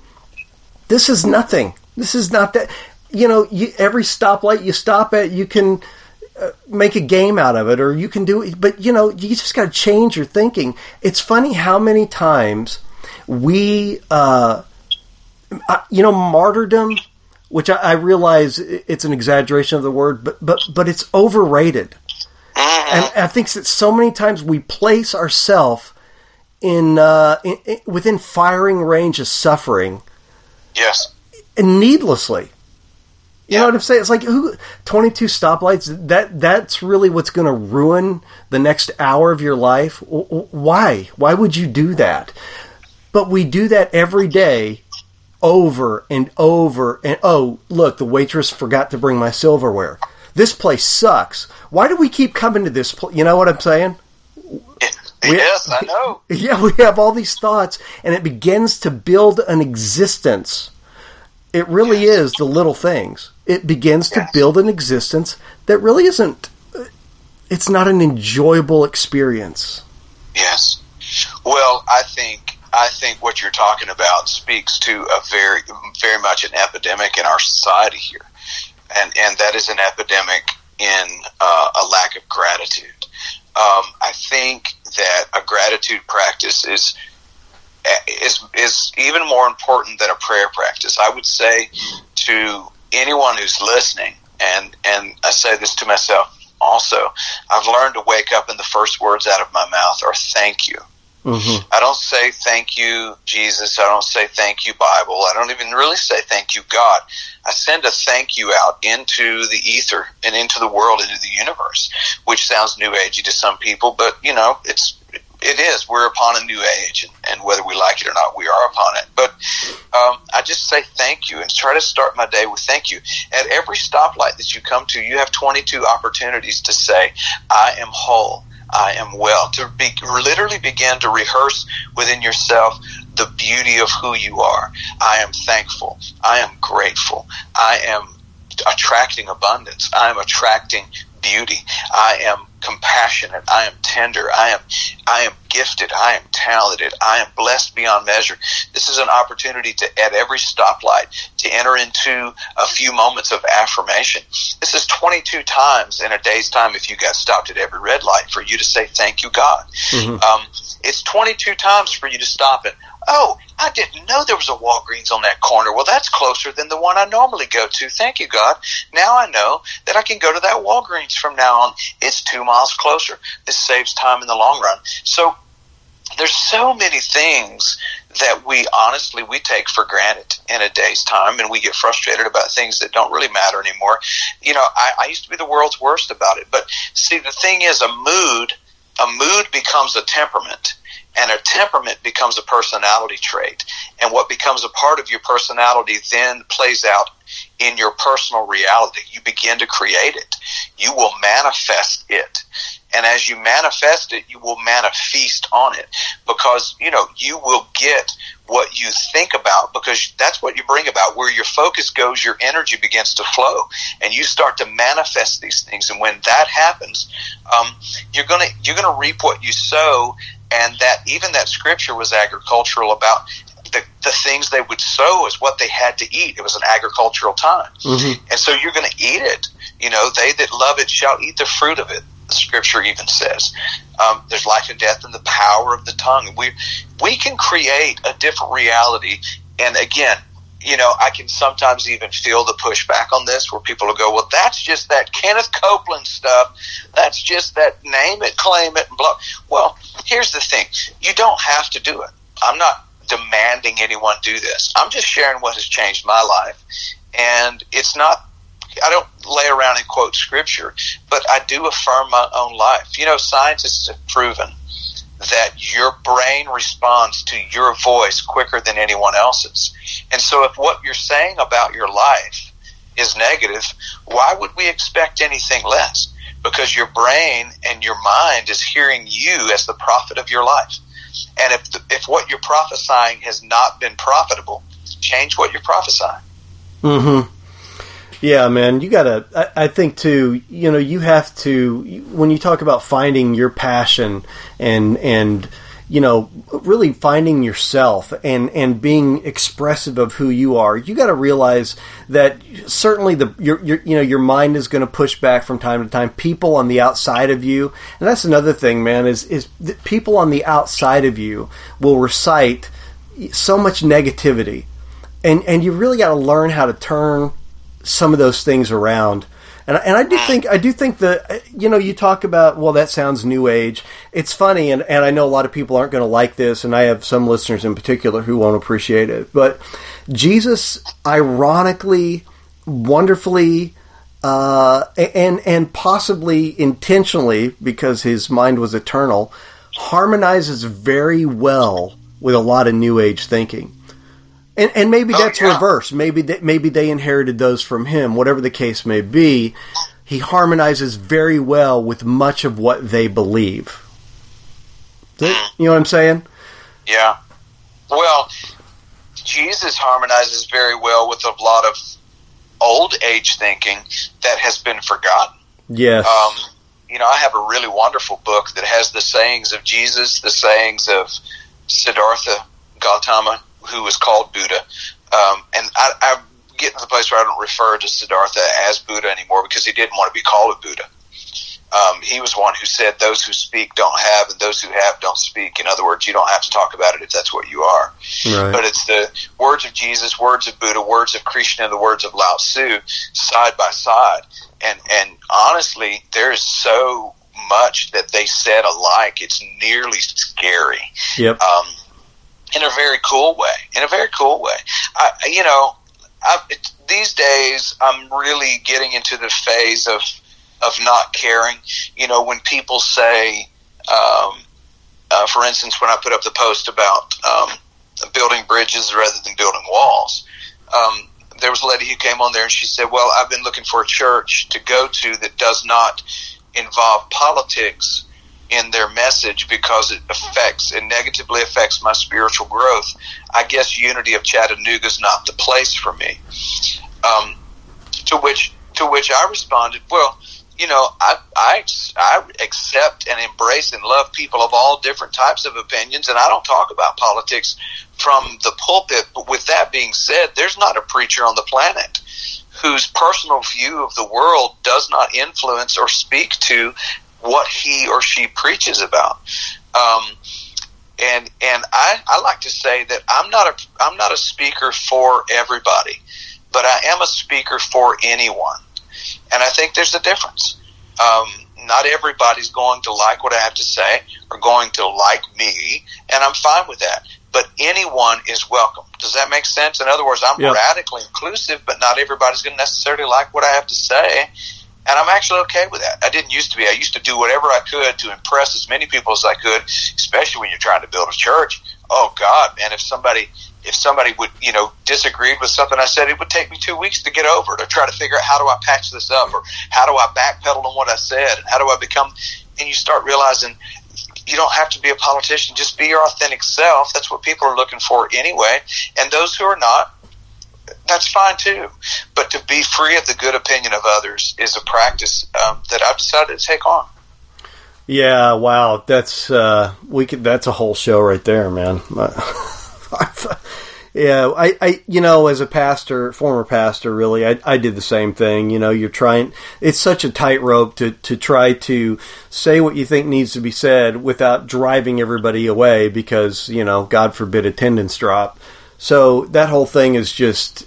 this is nothing. This is not that. You know, you, every stoplight you stop at, you can uh, make a game out of it, or you can do it. But you know, you just got to change your thinking. It's funny how many times we, uh, uh you know, martyrdom which I, I, realize it's an exaggeration of the word, but but but it's overrated. And I think that so many times we place ourselves in, uh, in, in within firing range of suffering. Yes. And needlessly. You know what I'm saying? It's like who 22 stoplights. That that's really what's going to ruin the next hour of your life. Why? Why would you do that? But we do that every day, over and over. And oh, look, the waitress forgot to bring my silverware. This place sucks. Why do we keep coming to this place? You know what I'm saying? yes, I know. Yeah, we have all these thoughts, and it begins to build an existence. It really is the little things. It begins to Yes. build an existence that really isn't. It's not an enjoyable experience. Yes. Well, I think I think what you're talking about speaks to a very very much an epidemic in our society here, and and that is an epidemic in uh, a lack of gratitude. Um, I think that a gratitude practice is is is even more important than a prayer practice. I would say to anyone who's listening, and and I say this to myself also. I've learned to wake up and the first words out of my mouth are "Thank you." Mm-hmm. I don't say thank you, Jesus. I don't say thank you, Bible. I don't even really say thank you, God. I send a thank you out into the ether and into the world, into the universe, which sounds new agey to some people, but you know, it's it is. We're upon a new age, and, and whether we like it or not, we are upon it. But um, I just say thank you and try to start my day with thank you. At every stoplight that you come to, you have 22 opportunities to say, I am whole. I am well. To be, literally begin to rehearse within yourself the beauty of who you are. I am thankful. I am grateful. I am attracting abundance. I am attracting beauty. I am compassionate. I am tender. I am I am gifted. I am talented. I am blessed beyond measure. This is an opportunity to at every stoplight to enter into a few moments of affirmation. This is 22 times in a day's time if you got stopped at every red light for you to say thank you God. Um, it's 22 times for you to stop and oh, I didn't know there was a Walgreens on that corner. Well, that's closer than the one I normally go to. Thank you, God. Now I know that I can go to that Walgreens from now on. It's two miles closer. This saves time in the long run. So there's so many things that we honestly we take for granted in a day's time and we get frustrated about things that don't really matter anymore you know I, I used to be the world's worst about it but see the thing is a mood a mood becomes a temperament and a temperament becomes a personality trait. And what becomes a part of your personality then plays out in your personal reality. You begin to create it. You will manifest it and as you manifest it you will manifest on it because you know you will get what you think about because that's what you bring about where your focus goes your energy begins to flow and you start to manifest these things and when that happens um, you're gonna you're gonna reap what you sow and that even that scripture was agricultural about the, the things they would sow is what they had to eat. It was an agricultural time. Mhm. And so you're going to eat it. You know, they that love it shall eat the fruit of it. Scripture even says um, there's life and death in the power of the tongue. We we can create a different reality. And again, you know, I can sometimes even feel the pushback on this, where people will go, "Well, that's just that Kenneth Copeland stuff. That's just that name it, claim it, and blah." Well, here's the thing: you don't have to do it. I'm not demanding anyone do this. I'm just sharing what has changed my life, and it's not I don't lay around and quote scripture, but I do affirm my own life. You know, scientists have proven that your brain responds to your voice quicker than anyone else's. And so if what you're saying about your life is negative, why would we expect anything less? Because your brain and your mind is hearing you as the prophet of your life. And if, the, if what you're prophesying has not been profitable, change what you're prophesying. Mm-hmm. Yeah, man, you gotta. I, I think too. You know, you have to when you talk about finding your passion and and you know really finding yourself and and being expressive of who you are. You got to realize that certainly the your, your you know your mind is going to push back from time to time. People on the outside of you, and that's another thing, man. Is is people on the outside of you will recite so much negativity and and you really got to learn how to turn some of those things around And and I do think I do think that you know you talk about well that sounds new age. It's funny, and and I know a lot of people aren't going to like this, and I have some listeners in particular who won't appreciate it. But Jesus, ironically, wonderfully. Uh, and and possibly intentionally because his mind was eternal, harmonizes very well with a lot of new age thinking. And, and maybe oh, that's yeah. reverse. Maybe they, maybe they inherited those from him. Whatever the case may be, he harmonizes very well with much of what they believe. You know what I'm saying? Yeah. Well, Jesus harmonizes very well with a lot of old age thinking that has been forgotten. Yes. Um, you know, I have a really wonderful book that has the sayings of Jesus, the sayings of Siddhartha Gautama, who was called Buddha. Um, and I, I get to the place where I don't refer to Siddhartha as Buddha anymore because he didn't want to be called a Buddha. Um, he was one who said, "Those who speak don't have, and those who have don't speak." In other words, you don't have to talk about it if that's what you are. Right. But it's the words of Jesus, words of Buddha, words of Krishna, and the words of Lao Tzu side by side. And and honestly, there is so much that they said alike. It's nearly scary. Yep. Um, in a very cool way. In a very cool way. I, you know, I, it, these days I'm really getting into the phase of of not caring. You know, when people say, um, uh, for instance, when I put up the post about um, building bridges rather than building walls, um, there was a lady who came on there and she said, "Well, I've been looking for a church to go to that does not involve politics." In their message because it affects it negatively affects my spiritual growth. I guess Unity of Chattanooga is not the place for me. Um, to which to which I responded, well, you know, I, I I accept and embrace and love people of all different types of opinions, and I don't talk about politics from the pulpit. But with that being said, there's not a preacher on the planet whose personal view of the world does not influence or speak to what he or she preaches about. Um, and and I, I like to say that I'm not a I'm not a speaker for everybody, but I am a speaker for anyone. And I think there's a difference. Um, not everybody's going to like what I have to say or going to like me, and I'm fine with that. But anyone is welcome. Does that make sense? In other words, I'm yep. radically inclusive, but not everybody's going to necessarily like what I have to say. And I'm actually okay with that. I didn't used to be. I used to do whatever I could to impress as many people as I could, especially when you're trying to build a church. Oh God, man, if somebody if somebody would, you know, disagreed with something I said, it would take me two weeks to get over it or try to figure out how do I patch this up or how do I backpedal on what I said and how do I become and you start realizing you don't have to be a politician, just be your authentic self. That's what people are looking for anyway. And those who are not, that's fine too. But to be free of the good opinion of others is a practice um, that I've decided to take on. Yeah, wow, that's uh, we could. That's a whole show right there, man. yeah, I, I, you know, as a pastor, former pastor, really, I, I did the same thing. You know, you're trying. It's such a tightrope to to try to say what you think needs to be said without driving everybody away because you know, God forbid, attendance drop. So that whole thing is just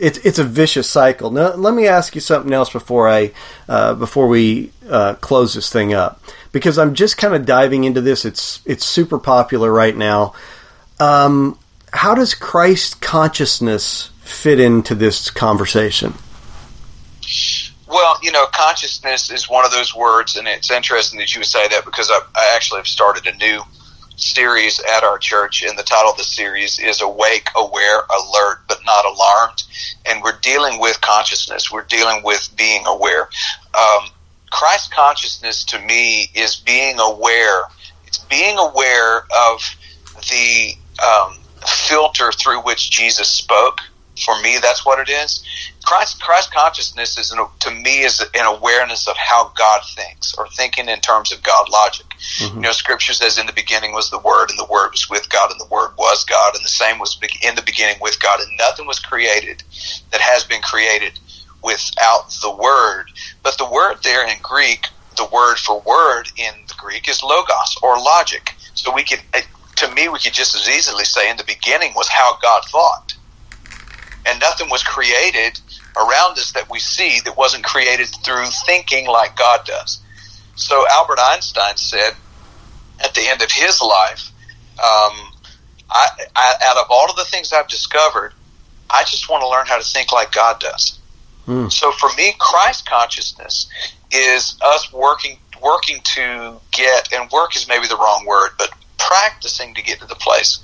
it's it's a vicious cycle. Now, let me ask you something else before I uh, before we uh, close this thing up, because I'm just kind of diving into this. It's it's super popular right now. Um, how does Christ consciousness fit into this conversation? Well, you know, consciousness is one of those words, and it's interesting that you would say that because I, I actually have started a new series at our church, and the title of the series is Awake, Aware, Alert, but Not Alarmed. And we're dealing with consciousness, we're dealing with being aware. Um, Christ consciousness to me is being aware. It's being aware of the um, filter through which Jesus spoke for me, that's what it is. Christ, Christ consciousness is, an, to me, is an awareness of how God thinks, or thinking in terms of God logic. Mm-hmm. You know, Scripture says, "In the beginning was the Word, and the Word was with God, and the Word was God, and the same was in the beginning with God, and nothing was created that has been created without the Word." But the word there in Greek, the word for word in the Greek is logos or logic. So we could, to me, we could just as easily say, "In the beginning was how God thought." And nothing was created around us that we see that wasn't created through thinking like God does. So Albert Einstein said at the end of his life, um, I, I, out of all of the things I've discovered, I just want to learn how to think like God does. Mm. So for me, Christ consciousness is us working working to get, and work is maybe the wrong word, but practicing to get to the place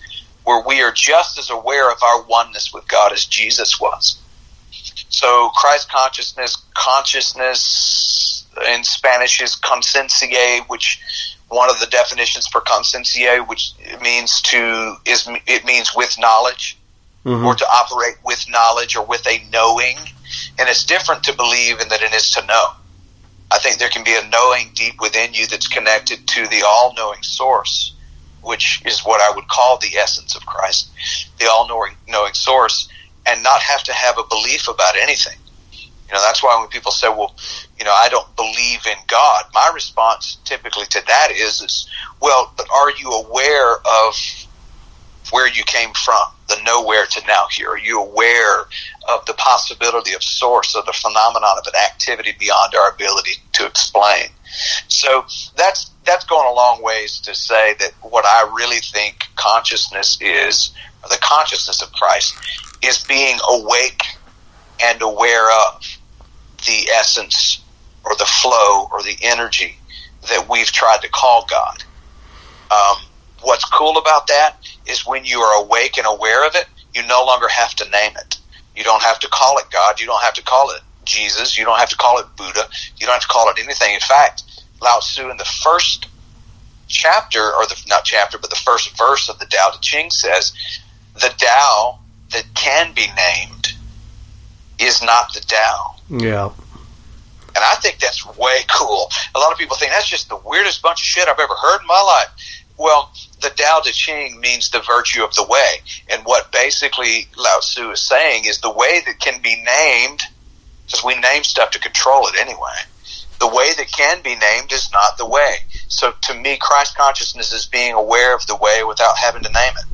where we are just as aware of our oneness with God as Jesus was. So Christ consciousness, consciousness in Spanish is consciencia, which one of the definitions for consciencia, which means to is it means with knowledge, mm-hmm. or to operate with knowledge or with a knowing, and it's different to believe in that it is to know. I think there can be a knowing deep within you that's connected to the all-knowing source, which is what I would call the essence of Christ, the all-knowing source, and not have to have a belief about anything. You know, that's why when people say, well, you know, I don't believe in God, my response typically to that is, is, well, but are you aware of where you came from, the nowhere to now here? Are you aware of the possibility of source of the phenomenon of an activity beyond our ability to explain? So that's, that's going a long ways to say that what I really think consciousness is, the consciousness of Christ, is being awake and aware of the essence or the flow or the energy that we've tried to call God. Um, what's cool about that is when you are awake and aware of it, you no longer have to name it. You don't have to call it God. You don't have to call it Jesus. You don't have to call it Buddha. You don't have to call it anything. In fact, Lao Tzu in the first chapter, or the not chapter, but the first verse of the Tao Te Ching says, the Tao that can be named is not the Tao. Yeah. And I think that's way cool. A lot of people think that's just the weirdest bunch of shit I've ever heard in my life. Well, the Tao Te Ching means the virtue of the way. And what basically Lao Tzu is saying is the way that can be named, because we name stuff to control it anyway, the way that can be named is not the way. So to me, Christ consciousness is being aware of the way without having to name it.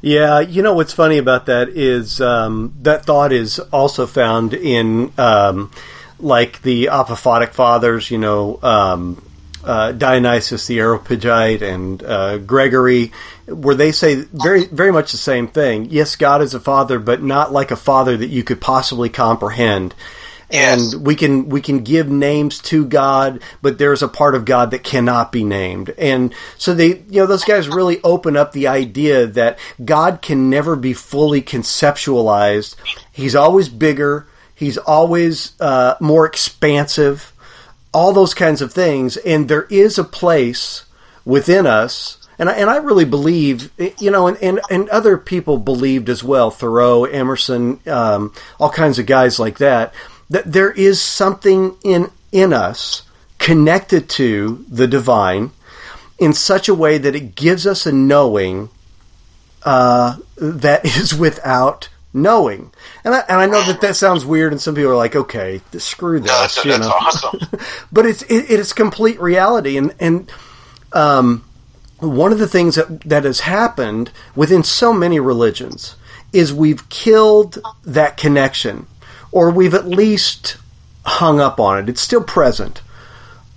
Yeah, you know what's funny about that is um, that thought is also found in um, like the apophatic fathers, you know, um, uh, Dionysius the Areopagite and uh, Gregory, where they say very very much the same thing. Yes, God is a father, but not like a father that you could possibly comprehend. Yes. And we can we can give names to God, but there's a part of God that cannot be named. And so they you know those guys really open up the idea that God can never be fully conceptualized. He's always bigger. He's always uh, more expansive. All those kinds of things, and there is a place within us and I, and I really believe, you know, and, and, and other people believed as well, Thoreau, Emerson, um, all kinds of guys like that, that there is something in in us connected to the divine in such a way that it gives us a knowing uh, that is without knowing. And I, and I know that that sounds weird, and some people are like, "Okay, screw this," no, that's, you that's know. Awesome. but it's it, it is complete reality, and and um, one of the things that that has happened within so many religions is we've killed that connection or we've at least hung up on it. It's still present.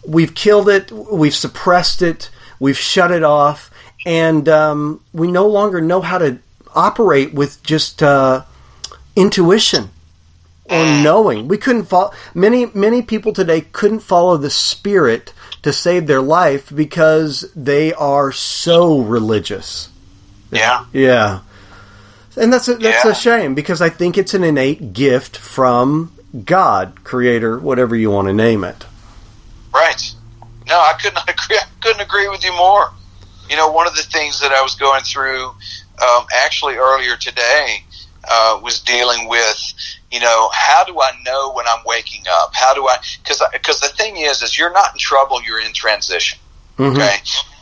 We've killed it, we've suppressed it, we've shut it off, and um, we no longer know how to operate with just uh, intuition or knowing. We couldn't follow many many people today couldn't follow the spirit to save their life because they are so religious. Yeah. Yeah. And that's a, that's Yeah. a shame because I think it's an innate gift from God, Creator, whatever you want to name it. Right. No, I couldn't agree. I couldn't agree with you more. You know, one of the things that I was going through um, actually earlier today uh, was dealing with, you know, how do I know when I'm waking up? How do I? Because because the thing is, is you're not in trouble. You're in transition. Okay.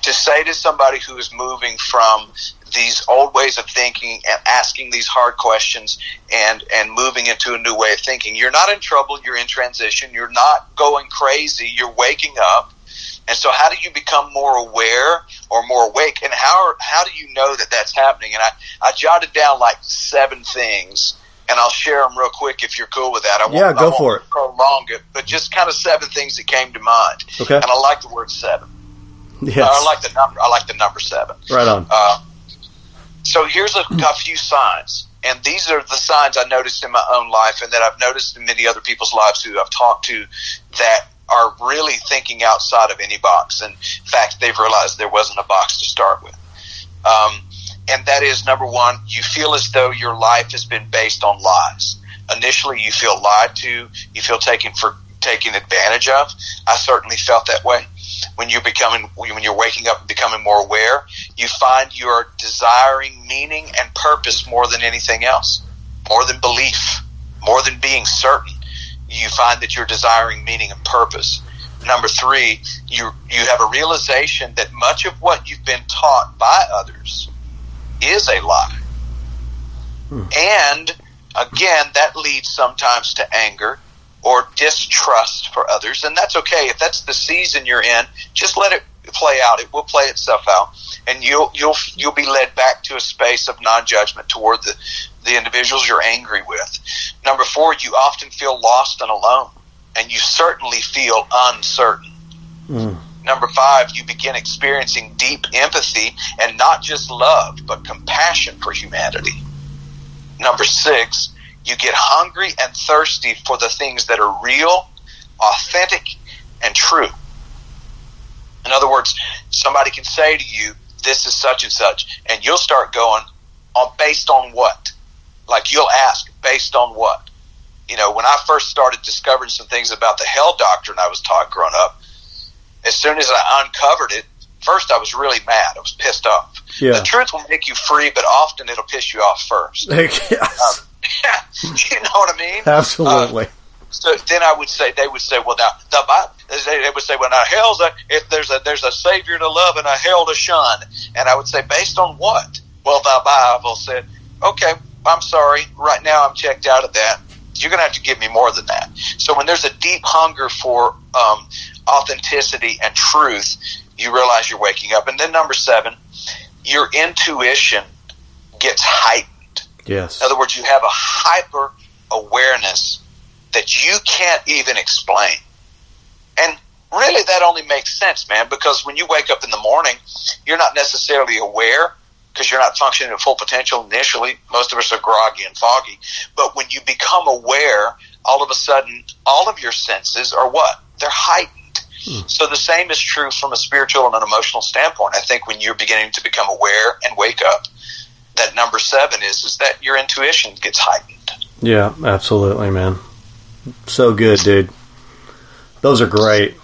To say to somebody who is moving from these old ways of thinking and asking these hard questions and and moving into a new way of thinking, you're not in trouble. You're in transition. You're not going crazy. You're waking up. And so, how do you become more aware or more awake? And how how do you know that that's happening? And I I jotted down like seven things, and I'll share them real quick if you're cool with that. I won't, Yeah, go I for it. Prolong it, but just kind of seven things that came to mind. Okay. And I like the word seven. Yes. I like the number. I like the number seven. right on. Uh, so here's a, a few signs, and these are the signs I noticed in my own life, and that I've noticed in many other people's lives who I've talked to that are really thinking outside of any box. And in fact, they've realized there wasn't a box to start with. Um, and that is number one, you feel as though your life has been based on lies. Initially, you feel lied to, you feel taken for taken advantage of. I certainly felt that way. When you're becoming, when you're waking up and becoming more aware, you find you're desiring meaning and purpose more than anything else, more than belief, more than being certain. You find that you're desiring meaning and purpose. Number three, you you have a realization that much of what you've been taught by others is a lie. Hmm. And again, that leads sometimes to anger or distrust for others, and that's okay. If that's the season you're in, just let it play out. It will play itself out, and you'll you'll you'll be led back to a space of non-judgment toward the the individuals you're angry with. Number four, you often feel lost and alone, and you certainly feel uncertain. Mm. Number five, you begin experiencing deep empathy and not just love, but compassion for humanity. Number six, you get hungry and thirsty for the things that are real, authentic, and true. In other words, somebody can say to you, this is such and such, and you'll start going on based on what? Like you'll ask, based on what? You know, when I first started discovering some things about the hell doctrine I was taught growing up, as soon as I uncovered it, first I was really mad. I was pissed off. Yeah. The truth will make you free, but often it'll piss you off first. yes. Um, you know what I mean? Absolutely. Uh, So then I would say they would say, well, now the Bible. They would say, well, now hell's a if there's a there's a savior to love and a hell to shun, and I would say, based on what? Well, the Bible said, okay, I'm sorry, right now I'm checked out of that. You're going to have to give me more than that. So when there's a deep hunger for um, authenticity and truth, you realize you're waking up. And then number seven, your intuition gets heightened. yes. In other words, you have a hyper awareness that you can't even explain. And really, that only makes sense, man, because when you wake up in the morning, you're not necessarily aware because you're not functioning at full potential initially. Most of us are groggy and foggy. But when you become aware, all of a sudden, all of your senses are what? They're heightened. Hmm. So the same is true from a spiritual and an emotional standpoint. I think when you're beginning to become aware and wake up, that number seven is is that your intuition gets heightened. Yeah, absolutely, man. So good, dude. Those are great.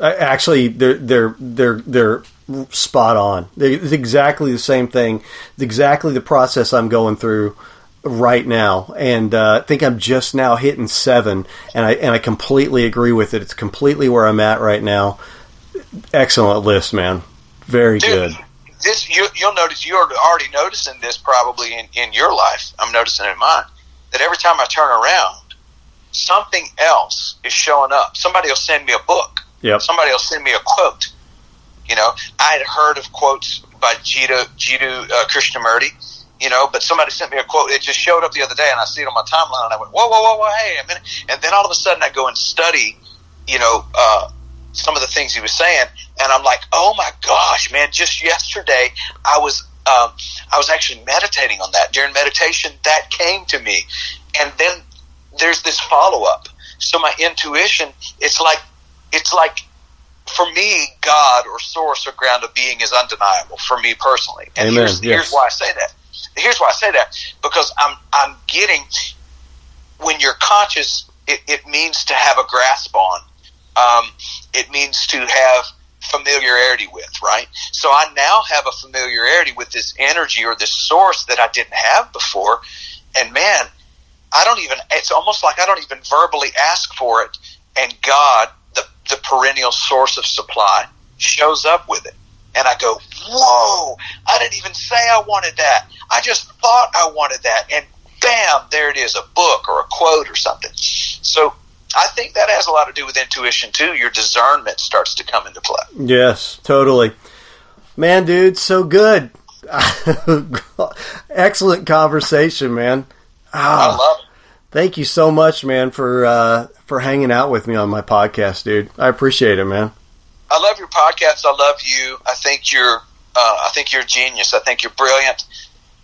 I, actually, they're they're they're they're spot on. It's exactly the same thing. It's exactly the process I'm going through right now, and uh, I think I'm just now hitting seven, and I and I completely agree with it. It's completely where I'm at right now. Excellent list, man. Very Dude, good. This you, you'll notice you're already noticing this probably in, in your life. I'm noticing it in mine that every time I turn around, something else is showing up. Somebody will send me a book. Yep. Somebody will send me a quote. You know, I had heard of quotes by Jiddu, Jiddu uh, Krishnamurti, you know, but somebody sent me a quote. It just showed up the other day, and I see it on my timeline, and I went, whoa, whoa, whoa, whoa, hey, a minute. And then all of a sudden, I go and study, you know, uh, some of the things he was saying, and I'm like, oh my gosh, man! Just yesterday, I was um, I was actually meditating on that. During meditation, that came to me, and then there's this follow up. So my intuition, it's like it's like for me, God or source or ground of being is undeniable for me personally. And Amen. here's, Yes. here's why I say that. Here's why I say that because I'm I'm getting when you're conscious, it, it means to have a grasp on. Um, it means to have familiarity with, right? So I now have a familiarity with this energy or this source that I didn't have before. And man, I don't even, it's almost like I don't even verbally ask for it. And God, the, the perennial source of supply, shows up with it. And I go, whoa, I didn't even say I wanted that. I just thought I wanted that. And bam, there it is, a book or a quote or something. So I think that has a lot to do with intuition too. Your discernment starts to come into play. Yes, totally. Man, dude, so good. Excellent conversation, man. Ah, I love it. Thank you so much, man, for uh, for hanging out with me on my podcast, dude. I appreciate it, man. I love your podcast. I love you. I think you're uh, I think you're a genius. I think you're brilliant.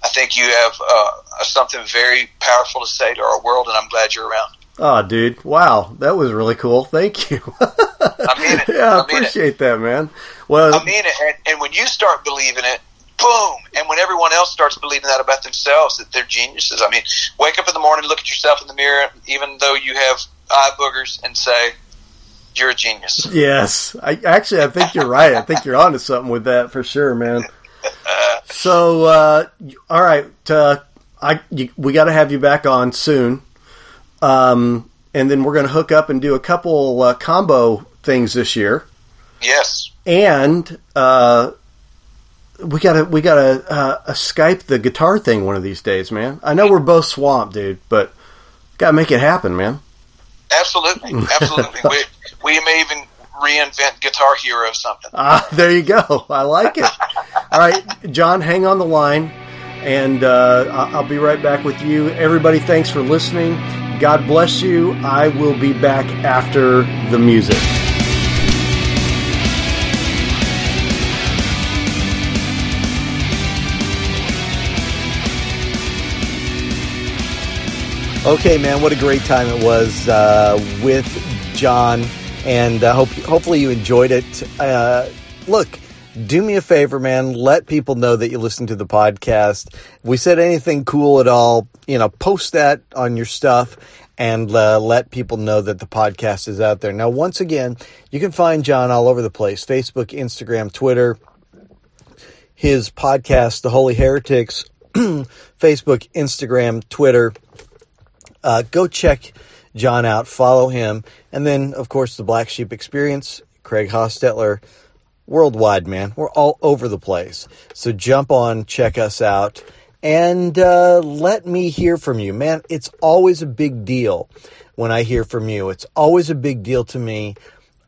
I think you have uh, something very powerful to say to our world, and I'm glad you're around. Oh, dude! Wow, that was really cool. Thank you. I mean it. Yeah, I, I appreciate it. that, man. Well, I mean it, and, and when you start believing it, boom! And when everyone else starts believing that about themselves, that they're geniuses. I mean, wake up in the morning, look at yourself in the mirror, even though you have eye boogers, and say, "You're a genius." Yes, I actually I think you're right. I think you're onto something with that for sure, man. So, uh, all right, uh, I you, we got to have you back on soon, um, and then we're going to hook up and do a couple uh, combo things this year. Yes, and uh, we gotta we gotta uh, Skype the guitar thing one of these days, man. I know we're both swamped, dude, but gotta make it happen, man. Absolutely, absolutely. we we may even reinvent Guitar Hero or something. Ah, there you go. I like it. All right, Jon, hang on the line, and uh, I'll be right back with you. Everybody, thanks for listening. God bless you. I will be back after the music. Okay, man, what a great time it was uh, with Jon, and uh, hope hopefully you enjoyed it. Uh, look, do me a favor, man. Let people know that you listen to the podcast. If we said anything cool at all, you know, post that on your stuff and uh, let people know that the podcast is out there. Now, once again, you can find Jon all over the place Facebook, Instagram, Twitter. His podcast, The Holy Heretics, Facebook, Instagram, Twitter. Uh, go check Jon out, follow him, and then, of course, the Black Sheep Experience, Craig Hostetler, worldwide, man. We're all over the place. So jump on, check us out, and uh, let me hear from you, man. It's always a big deal when I hear from you. It's always a big deal to me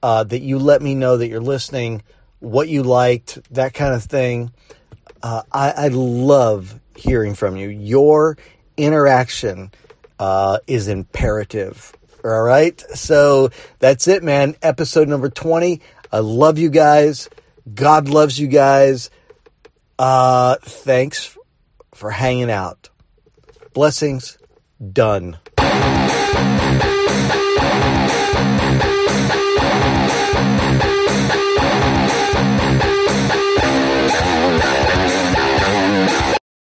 uh, that you let me know that you're listening, what you liked, that kind of thing. Uh, I, I love hearing from you. Your interaction uh, is imperative. All right. So that's it, man. Episode number 20. I love you guys. God loves you guys. Uh, thanks for hanging out. Blessings. Done.